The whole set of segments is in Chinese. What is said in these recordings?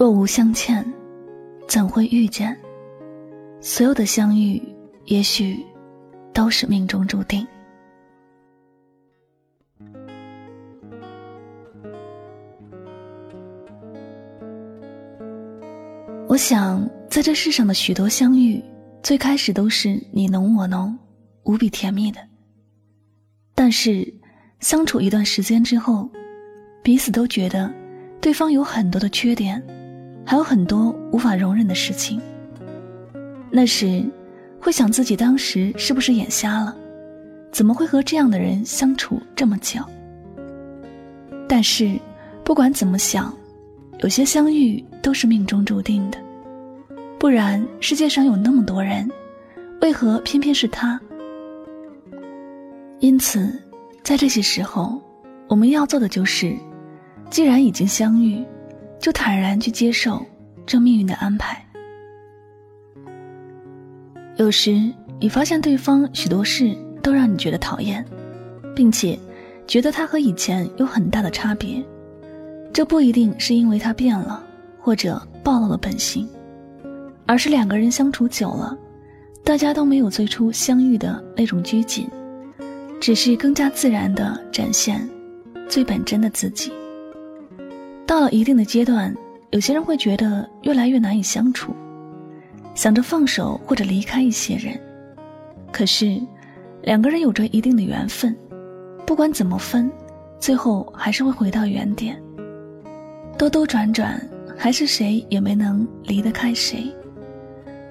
若无相欠，怎会遇见？所有的相遇，也许都是命中注定。我想，在这世上的许多相遇，最开始都是你侬我侬，无比甜蜜的。但是，相处一段时间之后，彼此都觉得对方有很多的缺点。还有很多无法容忍的事情。那时，会想自己当时是不是眼瞎了？怎么会和这样的人相处这么久？但是，不管怎么想，有些相遇都是命中注定的。不然，世界上有那么多人，为何偏偏是他？因此，在这些时候，我们要做的就是，既然已经相遇。就坦然去接受这命运的安排。有时你发现对方许多事都让你觉得讨厌，并且觉得他和以前有很大的差别，这不一定是因为他变了或者暴露了本性，而是两个人相处久了，大家都没有最初相遇的那种拘谨，只是更加自然的展现最本真的自己。到了一定的阶段，有些人会觉得越来越难以相处，想着放手或者离开一些人。可是，两个人有着一定的缘分，不管怎么分，最后还是会回到原点。兜兜转转，还是谁也没能离得开谁。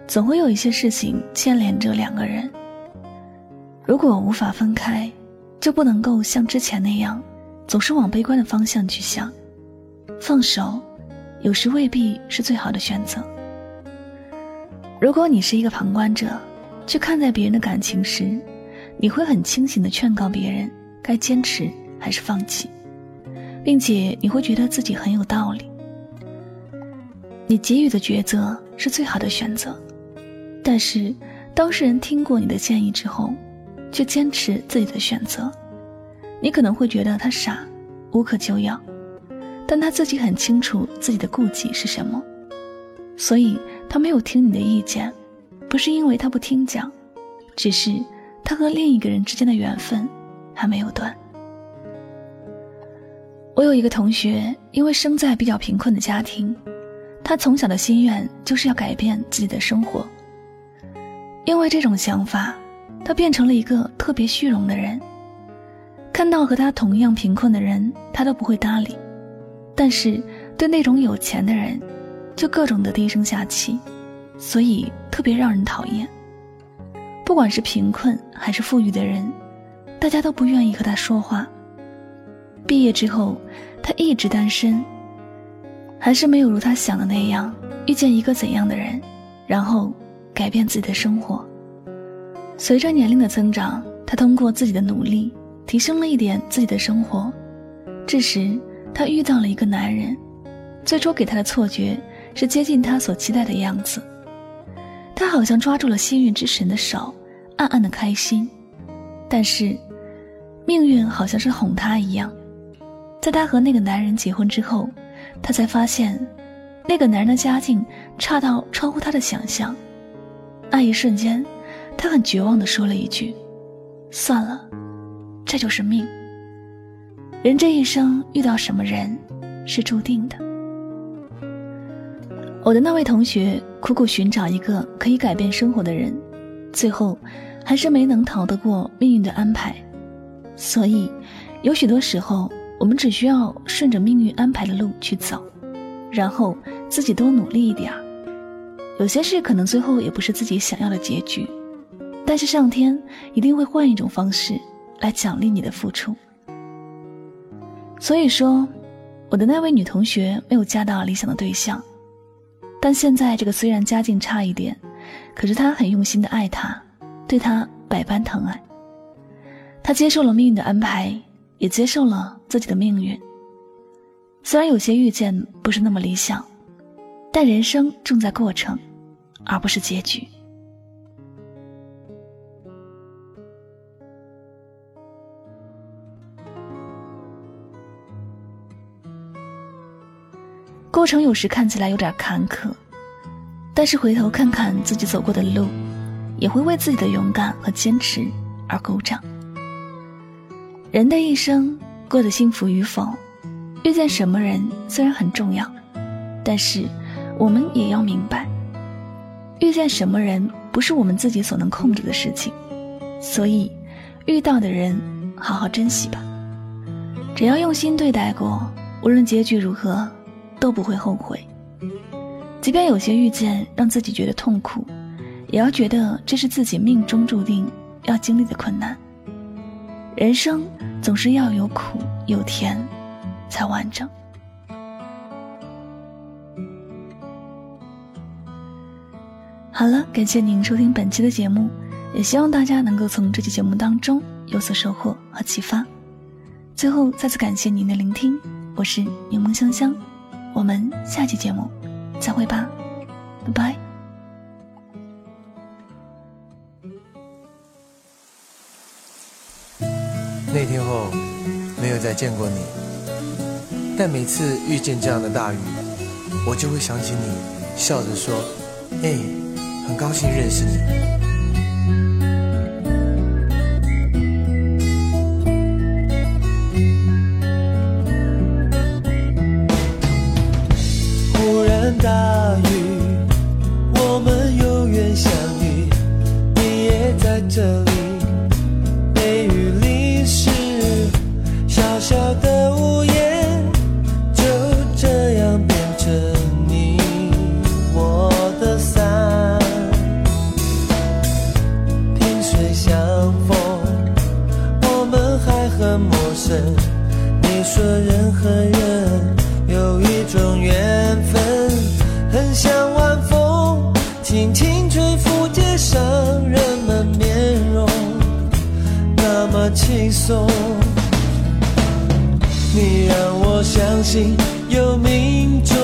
总会有一些事情牵连着两个人。如果无法分开，就不能够像之前那样，总是往悲观的方向去想。放手，有时未必是最好的选择。如果你是一个旁观者，去看待别人的感情时，你会很清醒的劝告别人该坚持还是放弃，并且你会觉得自己很有道理。你给予的抉择是最好的选择，但是当事人听过你的建议之后，却坚持自己的选择，你可能会觉得他傻，无可救药。但他自己很清楚自己的顾忌是什么，所以他没有听你的意见，不是因为他不听讲，只是他和另一个人之间的缘分还没有断。我有一个同学，因为生在比较贫困的家庭，他从小的心愿就是要改变自己的生活。因为这种想法，他变成了一个特别虚荣的人，看到和他同样贫困的人，他都不会搭理。但是，对那种有钱的人，就各种的低声下气，所以特别让人讨厌。不管是贫困还是富裕的人，大家都不愿意和他说话。毕业之后，他一直单身，还是没有如他想的那样遇见一个怎样的人，然后改变自己的生活。随着年龄的增长，他通过自己的努力提升了一点自己的生活，这时。她遇到了一个男人，最初给她的错觉是接近她所期待的样子。她好像抓住了幸运之神的手，暗暗的开心。但是，命运好像是哄她一样，在她和那个男人结婚之后，她才发现，那个男人的家境差到超乎她的想象。那一瞬间，她很绝望的说了一句：“算了，这就是命。”人这一生遇到什么人，是注定的。我的那位同学苦苦寻找一个可以改变生活的人，最后，还是没能逃得过命运的安排。所以，有许多时候，我们只需要顺着命运安排的路去走，然后自己多努力一点儿。有些事可能最后也不是自己想要的结局，但是上天一定会换一种方式来奖励你的付出。所以说，我的那位女同学没有嫁到理想的对象，但现在这个虽然家境差一点，可是她很用心的爱他，对他百般疼爱。她接受了命运的安排，也接受了自己的命运。虽然有些遇见不是那么理想，但人生重在过程。而不是结局。过程有时看起来有点坎坷，但是回头看看自己走过的路，也会为自己的勇敢和坚持而鼓掌。人的一生过得幸福与否，遇见什么人虽然很重要，但是我们也要明白。遇见什么人不是我们自己所能控制的事情，所以遇到的人好好珍惜吧。只要用心对待过，无论结局如何，都不会后悔。即便有些遇见让自己觉得痛苦，也要觉得这是自己命中注定要经历的困难。人生总是要有苦有甜，才完整。好了，感谢您收听本期的节目，也希望大家能够从这期节目当中有所收获和启发。最后，再次感谢您的聆听，我是柠檬香香，我们下期节目再会吧，拜拜。那天后，没有再见过你，但每次遇见这样的大雨，我就会想起你，笑着说：“哎。”很高兴认识你。大雨，我们有缘相遇，你也在这里。被雨淋湿，小小的屋檐就这样变成你我的伞。萍水相逢，我们还很陌生你说人和人有一种缘分，像晚风轻轻吹拂街上人们面容，那么轻松。你让我相信有命中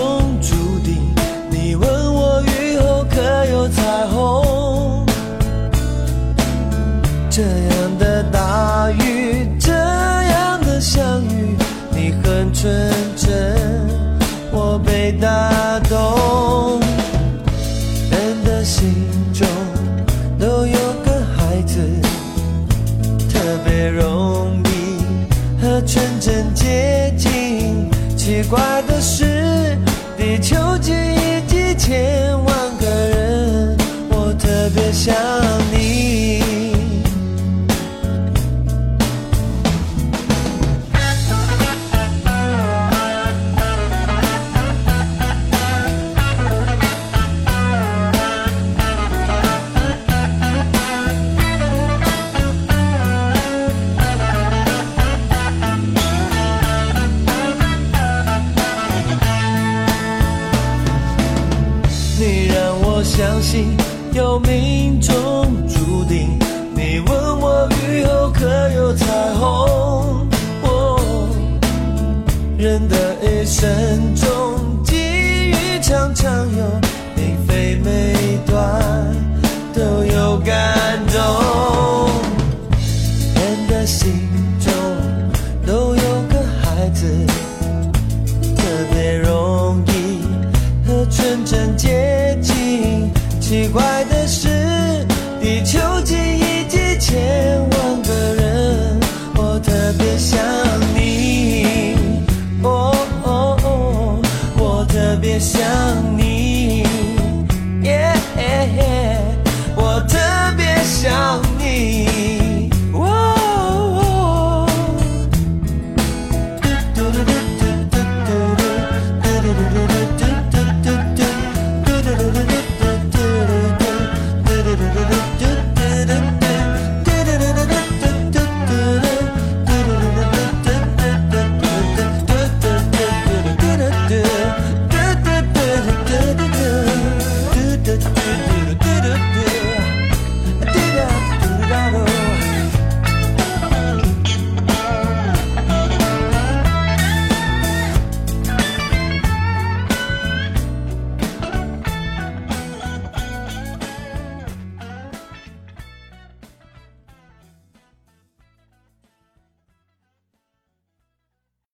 相信有命中注定。你问我雨后可有彩虹？人的一生中，际遇常常有并非每段都有感动。